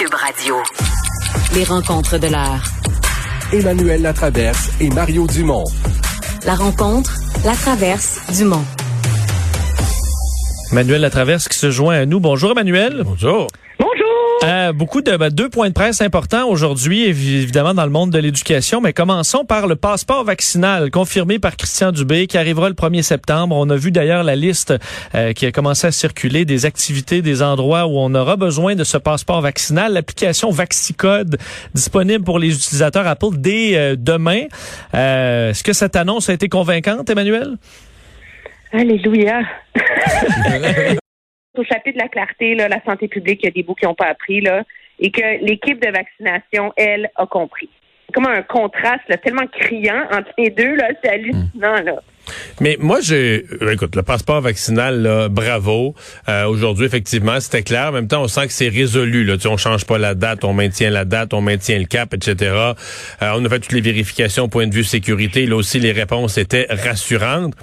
Cube Radio. Les rencontres de l'heure. Emmanuel Latraverse et Mario Dumont. La rencontre, la traverse, Dumont. Emmanuel Latraverse qui se joint à nous. Bonjour Emmanuel. Bonjour. Euh, beaucoup de ben, deux points de presse importants aujourd'hui, évidemment dans le monde de l'éducation, mais commençons par le passeport vaccinal confirmé par Christian Dubé qui arrivera le 1er septembre. On a vu d'ailleurs la liste euh, qui a commencé à circuler des activités, des endroits où on aura besoin de ce passeport vaccinal. L'application Vaxicode disponible pour les utilisateurs Apple dès euh, demain. Est-ce que cette annonce a été convaincante, Emmanuel? Alléluia. Au chapitre de la clarté, là, la santé publique, il y a des bouts qui n'ont pas appris, là, et que l'équipe de vaccination, elle, a compris. Comme un contraste là, tellement criant entre les deux, là, c'est hallucinant. Là. Mais moi, j'ai, écoute, le passeport vaccinal, là, bravo. Euh, aujourd'hui, effectivement, c'était clair. En même temps, on sent que c'est résolu. Là. Tu on change pas la date, on maintient la date, on maintient le cap, etc. Euh, on a fait toutes les vérifications au point de vue sécurité. Là aussi, les réponses étaient rassurantes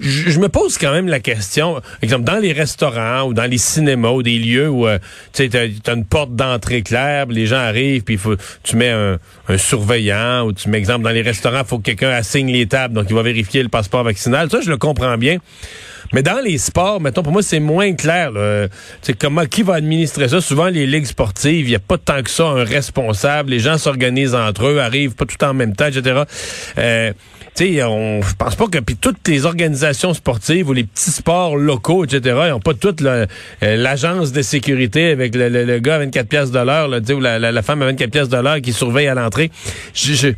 je, me pose quand même la question, exemple, dans les restaurants ou dans les cinémas ou des lieux où euh, tu as, une porte d'entrée claire, les gens arrivent, puis faut, tu mets un, surveillant, ou tu mets, exemple, dans les restaurants, il faut que quelqu'un assigne les tables, donc il va vérifier le passeport vaccinal. Ça, je le comprends bien. Mais dans les sports, mettons, pour moi, c'est moins clair. C'est comment qui va administrer ça? Souvent, les ligues sportives, il n'y a pas tant que ça un responsable. Les gens s'organisent entre eux, arrivent pas tout en même temps, etc. Euh, sais, on pense pas que puis toutes les organisations sportives ou les petits sports locaux, etc., ils n'ont pas toute euh, l'agence de sécurité avec le, gars à 24 pièces de l'heure, ou la, la, femme à 24 pièces de l'heure qui surveille à l'entrée. J'ai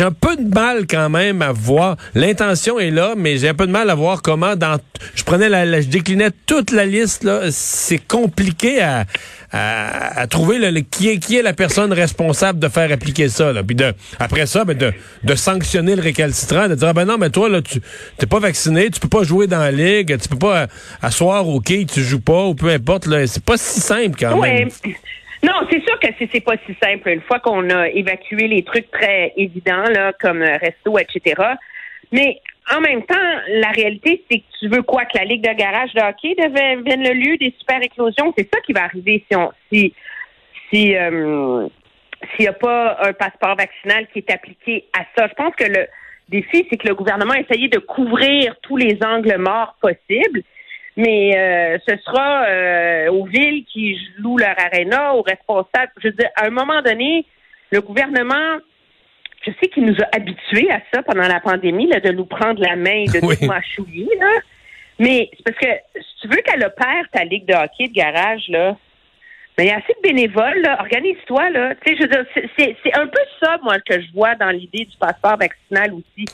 un peu de mal quand même à voir. L'intention est là, mais j'ai un peu de mal à voir comment dans. Je prenais la, je déclinais toute la liste. C'est compliqué à à, trouver le, qui, est, qui est la personne responsable de faire appliquer ça. Là. Puis de, après ça, ben de, de sanctionner le récalcitrant, de dire ah ben non, mais toi, là, tu t'es pas vacciné, tu peux pas jouer dans la ligue, tu peux pas asseoir au quai, tu joues pas, ou peu importe. C'est pas si simple quand même. Non, c'est sûr que c'est pas si simple. Une fois qu'on a évacué les trucs très évidents, là, comme resto, etc. Mais en même temps, la réalité, c'est que tu veux quoi? Que la Ligue de garage de hockey devienne le lieu des super éclosions? C'est ça qui va arriver si on si si euh, s'il n'y a pas un passeport vaccinal qui est appliqué à ça. Je pense que le défi, c'est que le gouvernement a essayé de couvrir tous les angles morts possibles. Mais euh, ce sera euh, aux villes qui louent leur aréna, aux responsables. Je veux dire, à un moment donné, le gouvernement je sais qu'il nous a habitués à ça pendant la pandémie, là, de nous prendre la main et de nous mâchouiller. Là. Mais c'est parce que si tu veux qu'elle opère ta ligue de hockey de garage, là, mais il y a assez de bénévoles, Organise-toi, là. Tu sais, je veux dire, c'est un peu ça, moi, que je vois dans l'idée du passeport vaccinal aussi.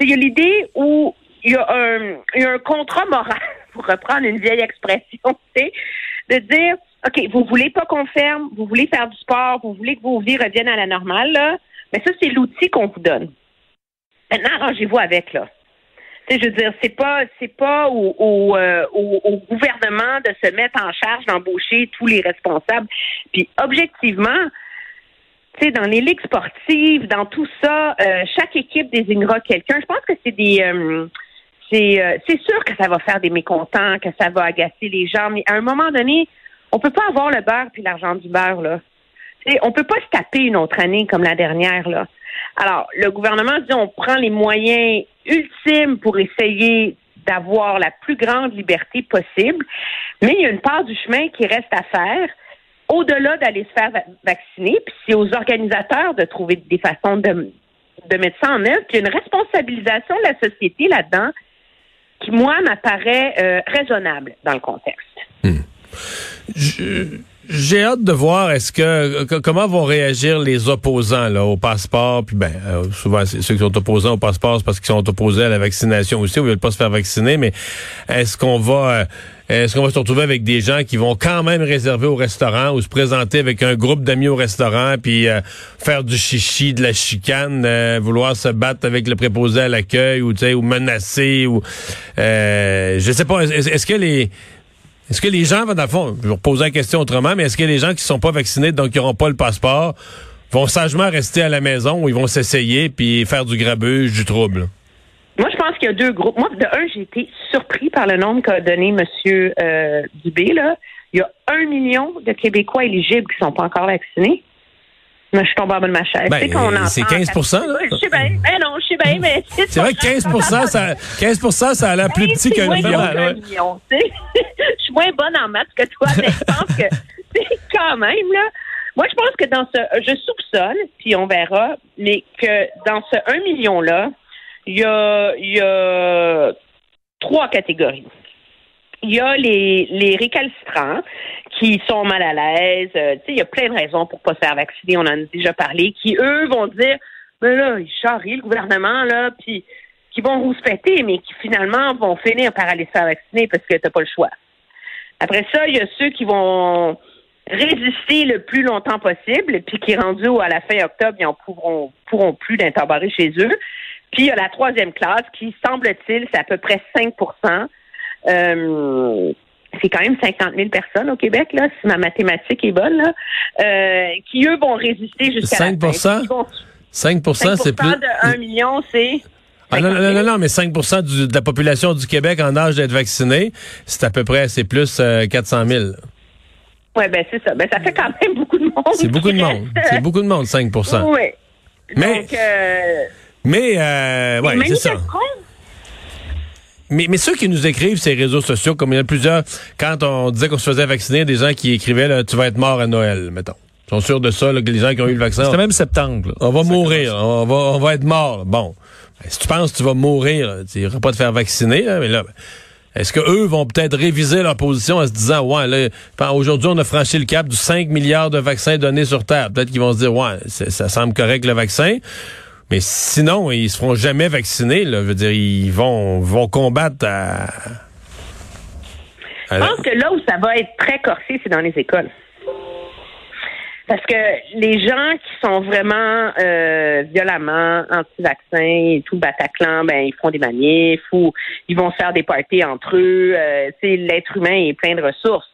Il y a l'idée où il y a un, il y a un contrat moral, pour reprendre une vieille expression, tu sais, de dire, OK, vous voulez pas qu'on ferme, vous voulez faire du sport, vous voulez que vos vies reviennent à la normale, là. Mais ça, c'est l'outil qu'on vous donne. Maintenant, arrangez-vous avec, là. je veux dire, c'est pas c'est pas au, euh, au, gouvernement de se mettre en charge d'embaucher tous les responsables. Puis objectivement, dans les ligues sportives, dans tout ça, euh, chaque équipe désignera quelqu'un. Je pense que c'est des euh, c'est c'est sûr que ça va faire des mécontents, que ça va agacer les gens, mais à un moment donné, on peut pas avoir le beurre puis l'argent du beurre là on peut pas se taper une autre année comme la dernière. Alors, le gouvernement dit on prend les moyens ultimes pour essayer d'avoir la plus grande liberté possible, mais il y a une part du chemin qui reste à faire au-delà d'aller se faire va- vacciner, puis c'est aux organisateurs de trouver des façons de, de mettre ça en œuvre, puis une responsabilisation de la société là-dedans qui, moi, m'apparaît euh, raisonnable dans le contexte. Je- J'ai hâte de voir est-ce que comment vont réagir les opposants là au passeport puis ben euh, souvent ceux qui sont opposants au passeport c'est parce qu'ils sont opposés à la vaccination aussi ou ils veulent pas se faire vacciner mais est-ce qu'on va euh, est-ce qu'on va se retrouver avec des gens qui vont quand même réserver au restaurant ou se présenter avec un groupe d'amis au restaurant puis euh, faire du chichi, de la chicane, euh, vouloir se battre avec le préposé à l'accueil ou tu sais ou menacer ou je sais pas est-ce que les est-ce que les gens, dans le fond, je vais reposer la question autrement, mais est-ce que les gens qui sont pas vaccinés, donc qui n'auront pas le passeport, vont sagement rester à la maison ou ils vont s'essayer puis faire du grabuge, du trouble? Moi, je pense qu'il y a deux groupes. Moi, de un, j'ai été surpris par le nombre qu'a donné M. Euh, Dubé. Là. Il y a un million de Québécois éligibles qui ne sont pas encore vaccinés. Je tombe en bas de ma chaise. Ben, entend- c'est 15 là. Je sais bien. Ben non, je sais bien, mais... C'est vrai que 15 ça, 15 ça a l'air plus petit qu'un million. Je suis moins bonne en maths que toi, mais je pense que c'est quand même, là. Moi, je pense que dans ce. Je soupçonne, puis on verra, mais que dans ce 1 million-là, il y a, il y a trois catégories. Il y a les, les récalcitrants qui sont mal à l'aise. Euh, il y a plein de raisons pour pas se faire vacciner. On en a déjà parlé. Qui, eux, vont dire, mais là, ils charrient le gouvernement, là, puis qui vont rouspéter, mais qui finalement vont finir par aller se faire vacciner parce que t'as pas le choix. Après ça, il y a ceux qui vont résister le plus longtemps possible, puis qui, rendus à la fin octobre, ils en pourront, pourront plus embarrés chez eux. Puis il y a la troisième classe qui, semble-t-il, c'est à peu près 5 euh, c'est quand même 50 000 personnes au Québec, là, si ma mathématique est bonne, là, euh, qui, eux, vont résister jusqu'à 5 la fin. Vont- 5% c'est plus. de 1 million, c'est... Ah, non, 50 non, 000. non, non, mais 5 du- de la population du Québec en âge d'être vaccinée, c'est à peu près, c'est plus euh, 400 000. Oui, ben c'est ça. Ben ça fait quand même beaucoup de monde. C'est beaucoup de monde. C'est beaucoup de monde, 5 Oui. Mais- Donc, euh, Mais, euh, ouais, c'est ça. manifestants, Mais, mais ceux qui nous écrivent ces réseaux sociaux, comme il y en a plusieurs, quand on disait qu'on se faisait vacciner, des gens qui écrivaient là, tu vas être mort à Noël, mettons. Ils sont sûrs de ça, là, que les gens qui ont eu le vaccin, C'était même septembre. là. on va mourir, on va, on va être mort. Bon, Ben, si tu penses que tu vas mourir, tu n'iras pas te faire vacciner, là, mais là, est-ce que eux vont peut-être réviser leur position en se disant, ouais, là, ben, aujourd'hui, on a franchi le cap du 5 milliards de vaccins donnés sur Terre. Peut-être qu'ils vont se dire, ouais, ça semble correct le vaccin. Mais sinon, ils se feront jamais vacciner. Là. Je veux dire, ils vont, vont combattre à. à Je pense que là où ça va être très corsé, c'est dans les écoles. Parce que les gens qui sont vraiment euh, violemment anti-vaccins et tout le Bataclan, ben ils font des manifs ou ils vont se faire des parties entre eux. Euh, l'être humain est plein de ressources.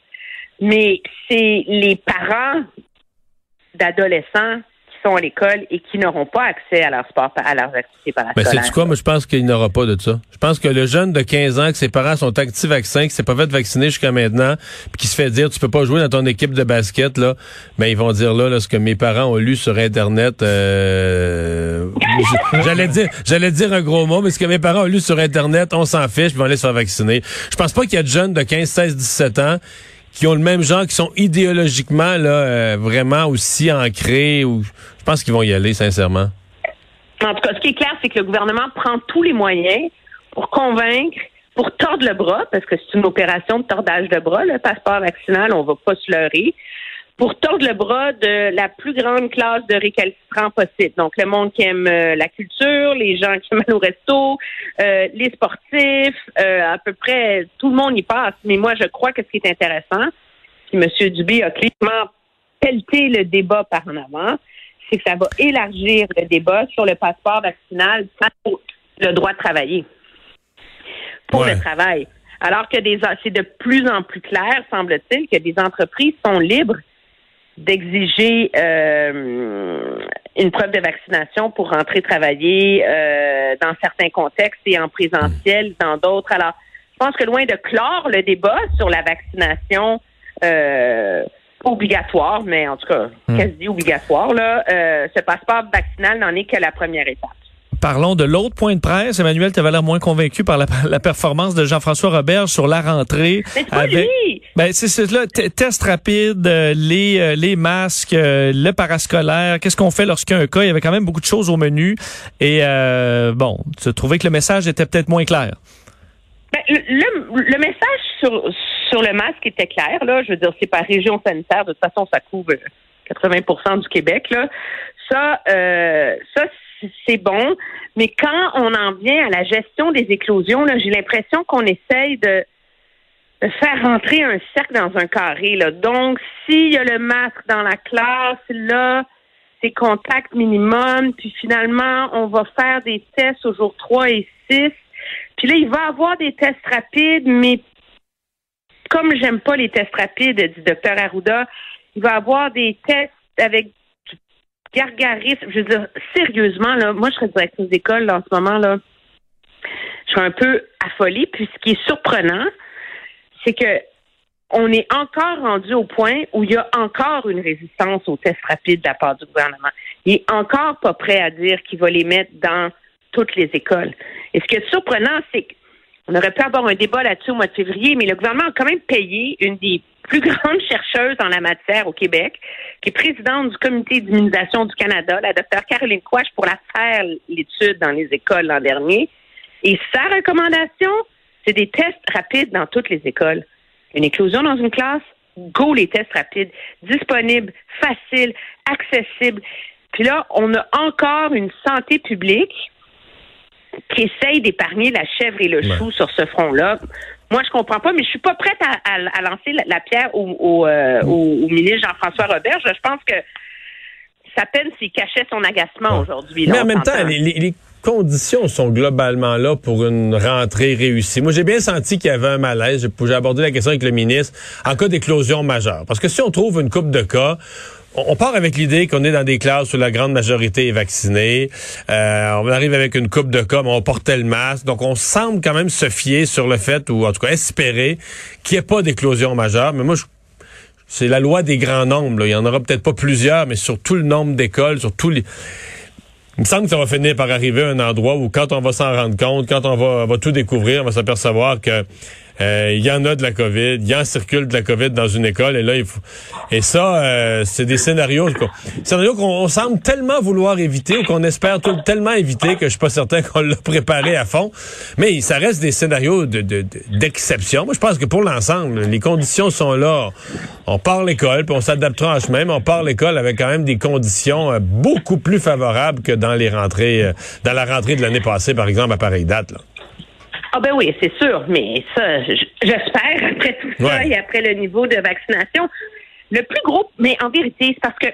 Mais c'est les parents d'adolescents sont à l'école et qui n'auront pas accès à leur sport, à leurs activités Mais parascolaires. c'est quoi? Moi, je pense qu'il n'y aura pas de ça. Je pense que le jeune de 15 ans, que ses parents sont anti-vaccins, qui s'est pas fait vacciner jusqu'à maintenant, puis qui se fait dire, tu peux pas jouer dans ton équipe de basket, là, ben, ils vont dire là, là ce que mes parents ont lu sur Internet, euh, j'allais dire, j'allais dire un gros mot, mais ce que mes parents ont lu sur Internet, on s'en fiche, puis vont aller se faire vacciner. Je pense pas qu'il y a de jeunes de 15, 16, 17 ans qui ont le même genre, qui sont idéologiquement, là, euh, vraiment aussi ancrés, ou, je pense qu'ils vont y aller, sincèrement. En tout cas, ce qui est clair, c'est que le gouvernement prend tous les moyens pour convaincre, pour tordre le bras, parce que c'est une opération de tordage de bras, le passeport vaccinal, on va pas se leurrer, pour tordre le bras de la plus grande classe de récalcitrants possible. Donc, le monde qui aime euh, la culture, les gens qui aiment au resto, euh, les sportifs, euh, à peu près tout le monde y passe. Mais moi, je crois que ce qui est intéressant, puis M. Dubé a clairement pelleté le débat par en avant, c'est que ça va élargir le débat sur le passeport vaccinal pour le droit de travailler. Pour Ouais. le travail. Alors que des c'est de plus en plus clair, semble-t-il, que des entreprises sont libres d'exiger euh, une preuve de vaccination pour rentrer travailler euh, dans certains contextes et en présentiel dans d'autres. Alors, je pense que loin de clore le débat sur la vaccination euh, obligatoire, mais en tout cas quasi obligatoire, là, euh, ce passeport vaccinal n'en est que la première étape. Parlons de l'autre point de presse. Emmanuel, tu avais l'air moins convaincu par la, la performance de Jean-François Robert sur la rentrée. Mais c'est pas avec, lui! Ben, c'est t- test rapide, euh, les, euh, les masques, euh, le parascolaire. Qu'est-ce qu'on fait lorsqu'il y a un cas? Il y avait quand même beaucoup de choses au menu. Et bon, tu trouvé que le message était peut-être moins clair. Ben, le, le- message sur, sur le masque était clair. Là. Je veux dire, c'est par région sanitaire. De toute façon, ça couvre 80% du Québec. Là. Ça, ça c'est bon. Mais quand on en vient à la gestion des éclosions, là, j'ai l'impression qu'on essaye de faire rentrer un cercle dans un carré. Là. Donc, s'il y a le masque dans la classe, là, c'est contact minimum. Puis finalement, on va faire des tests au jour 3 et 6. Puis là, il va avoir des tests rapides, mais comme j'aime pas les tests rapides, dit docteur Arruda, il va avoir des tests avec du gargarisme. Je veux dire, sérieusement, là, moi, je serais directrice d'école en ce moment, là. Je serais un peu affolée. Puis ce qui est surprenant, c'est que on est encore rendu au point où il y a encore une résistance aux tests rapides de la part du gouvernement. Il est encore pas prêt à dire qu'il va les mettre dans toutes les écoles. Et ce qui est surprenant, c'est qu'on aurait pu avoir un débat là-dessus au mois de février, mais le gouvernement a quand même payé une des plus grandes chercheuses en la matière au Québec, qui est présidente du comité d'immunisation du Canada, la docteure Caroline Quash, pour la faire l'étude dans les écoles l'an dernier. Et sa recommandation, c'est des tests rapides dans toutes les écoles. Une éclosion dans une classe, go les tests rapides, disponibles, faciles, accessibles. Puis là, on a encore une santé publique qui essaye d'épargner la chèvre et le Ouais. chou sur ce front-là. Moi, je comprends pas, mais je suis pas prête à, à- à lancer la, la pierre au, au, euh, au- au ministre Jean-François Robert. Je, pense que sa peine s'il cachait son agacement aujourd'hui. Mais en même temps, les conditions sont globalement là pour une rentrée réussie. Moi, j'ai bien senti qu'il y avait un malaise. J'ai- abordé la question avec le ministre en cas d'éclosion majeure. Parce que si on trouve une coupe de cas, on on part avec l'idée qu'on est dans des classes où la grande majorité est vaccinée. Euh, on arrive avec une coupe de cas, mais on portait le masque. Donc, on semble quand même se fier sur le fait, ou en tout cas espérer, qu'il n'y ait pas d'éclosion majeure. Mais moi, je c'est la loi des grands nombres. là. Il y en aura peut-être pas plusieurs, mais sur tout le nombre d'écoles, sur tous les. Il me semble que ça va finir par arriver à un endroit où, quand on va s'en rendre compte, quand on va, va tout découvrir, on va s'apercevoir que euh, il y en a de la COVID, il y en circule de la COVID dans une école, et là, il faut. Et ça, euh, c'est des scénarios, scénarios qu'on on semble tellement vouloir éviter ou qu'on espère tout- tellement éviter que je suis pas certain qu'on l'a préparé à fond. Mais ça reste des scénarios de- de- d'exception. Moi, je pense que pour l'ensemble, les conditions sont là. On part l'école, puis on s'adaptera en chemin, mais on part l'école avec quand même des conditions euh, beaucoup plus favorables que dans les rentrées, euh, dans la rentrée de l'année passée, par exemple, à pareille date. Là. Ah ben oui, c'est sûr, mais ça, j'espère, après tout ça Ouais. et après le niveau de vaccination, le plus gros, mais en vérité, c'est parce que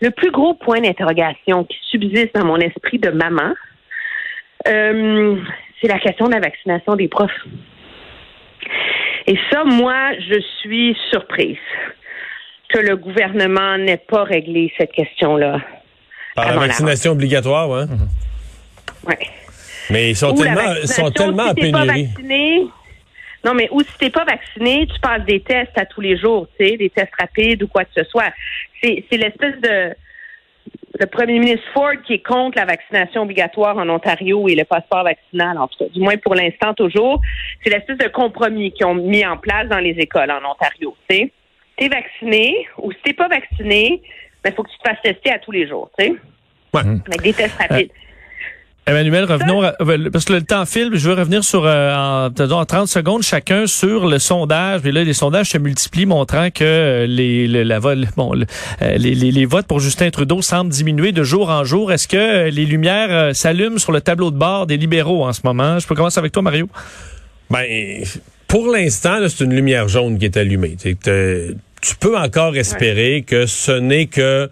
le plus gros point d'interrogation qui subsiste dans mon esprit de maman, euh, c'est la question de la vaccination des profs. Et ça, moi, je suis surprise que le gouvernement n'ait pas réglé cette question-là. Par la vaccination obligatoire, ouais. Ouais. Mais ils sont Ou tellement, sont tellement si pas vacciné, non, mais ou si t'es pas vacciné, tu passes des tests à tous les jours, tu sais, des tests rapides ou quoi que ce soit. C'est, l'espèce de le premier ministre Ford qui est contre la vaccination obligatoire en Ontario et le passeport vaccinal, en tout cas, du moins pour l'instant toujours. C'est l'espèce de compromis qu'ils ont mis en place dans les écoles en Ontario. Tu sais, t'es vacciné ou si t'es pas vacciné, il faut que tu te fasses tester à tous les jours, tu sais, Ouais. avec des tests rapides. Emmanuel, revenons, à- euh, parce que le temps file, je veux revenir sur, euh, en, disons, en 30 secondes chacun sur le sondage. Et là, les sondages se multiplient, montrant que euh, les, le- la, vol- bon, le- euh, les, les- les votes pour Justin Trudeau semblent diminuer de jour en jour. Est-ce que les lumières euh, s'allument sur le tableau de bord des libéraux en ce moment? Je peux commencer avec toi, Mario. Ben, pour l'instant, là, c'est une lumière jaune qui est allumée. Tu peux encore espérer que ce n'est que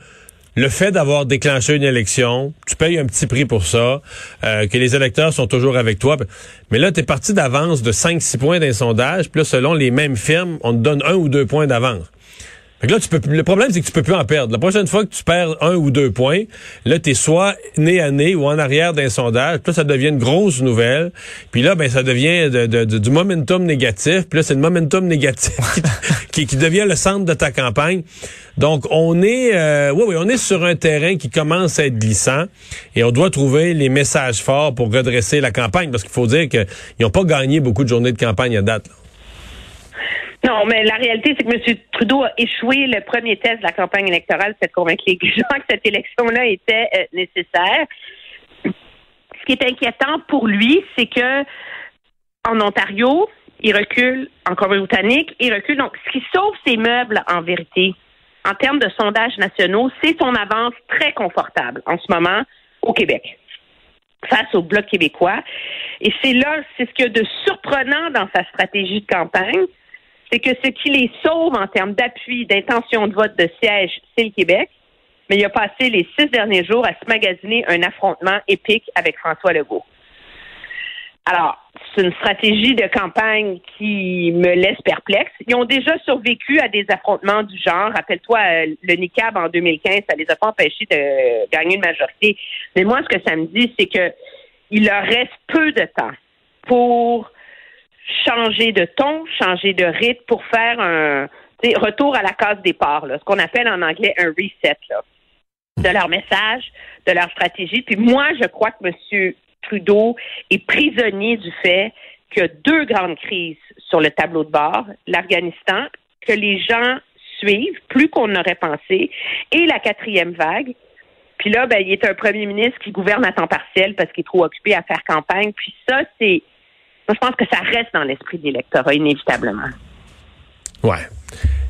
le fait d'avoir déclenché une élection, tu payes un petit prix pour ça, euh, que les électeurs sont toujours avec toi. Mais là, tu es parti d'avance de 5-6 points d'un sondage, puis là, selon les mêmes firmes, on te donne un ou deux points d'avance. Fait que là, tu peux, le problème, c'est que tu peux plus en perdre. La prochaine fois que tu perds un ou deux points, là, t'es soit nez à nez ou en arrière d'un sondage. Puis là, ça devient une grosse nouvelle. Puis là, ben, ça devient de- de- de- du momentum négatif. Puis là, c'est le momentum négatif qui, devient le centre de ta campagne. Donc, on est, euh, oui, oui, on est sur un terrain qui commence à être glissant et on doit trouver les messages forts pour redresser la campagne parce qu'il faut dire qu'ils n'ont pas gagné beaucoup de journées de campagne à date. Non, mais la réalité, c'est que M. Trudeau a échoué le premier test de la campagne électorale, c'est de convaincre les gens que cette élection-là était euh, nécessaire. Ce qui est inquiétant pour lui, c'est que en Ontario, il recule, en Colombie-Britannique, il recule. Donc, ce qui sauve ses meubles, en vérité, en termes de sondages nationaux, c'est son avance très confortable en ce moment au Québec face au Bloc québécois. Et c'est là, c'est ce qu'il y a de surprenant dans sa stratégie de campagne, c'est que ce qui les sauve en termes d'appui, d'intention de vote, de siège, c'est le Québec. Mais il a passé les six derniers jours à se magasiner un affrontement épique avec François Legault. Alors, c'est une stratégie de campagne qui me laisse perplexe. Ils ont déjà survécu à des affrontements du genre. Rappelle-toi, euh, le NICAB en 2015, ça les a pas empêchés de gagner une majorité. Mais moi, ce que ça me dit, c'est que il leur reste peu de temps pour changer de ton, changer de rythme, pour faire un retour à la case départ, là, ce qu'on appelle en anglais un reset là, de leur message, de leur stratégie. Puis moi, je crois que M. Trudeau est prisonnier du fait qu'il y a deux grandes crises sur le tableau de bord, l'Afghanistan, que les gens suivent plus qu'on n'aurait pensé, et la quatrième vague. Puis là, ben, il est un premier ministre qui gouverne à temps partiel parce qu'il est trop occupé à faire campagne. Puis ça, c'est. Moi, je pense que ça reste dans l'esprit de l'électorat, inévitablement. Ouais.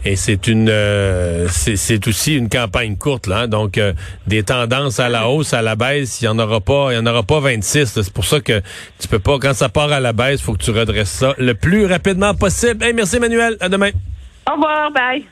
Et c'est une euh, c'est aussi une campagne courte là, hein. donc euh, des tendances à la hausse, à la baisse, il y en aura pas, il y en aura pas 26. là. C'est pour ça que tu peux pas quand ça part à la baisse, faut que tu redresses ça le plus rapidement possible. Hey, merci Emmanuel, à demain. Au revoir, bye.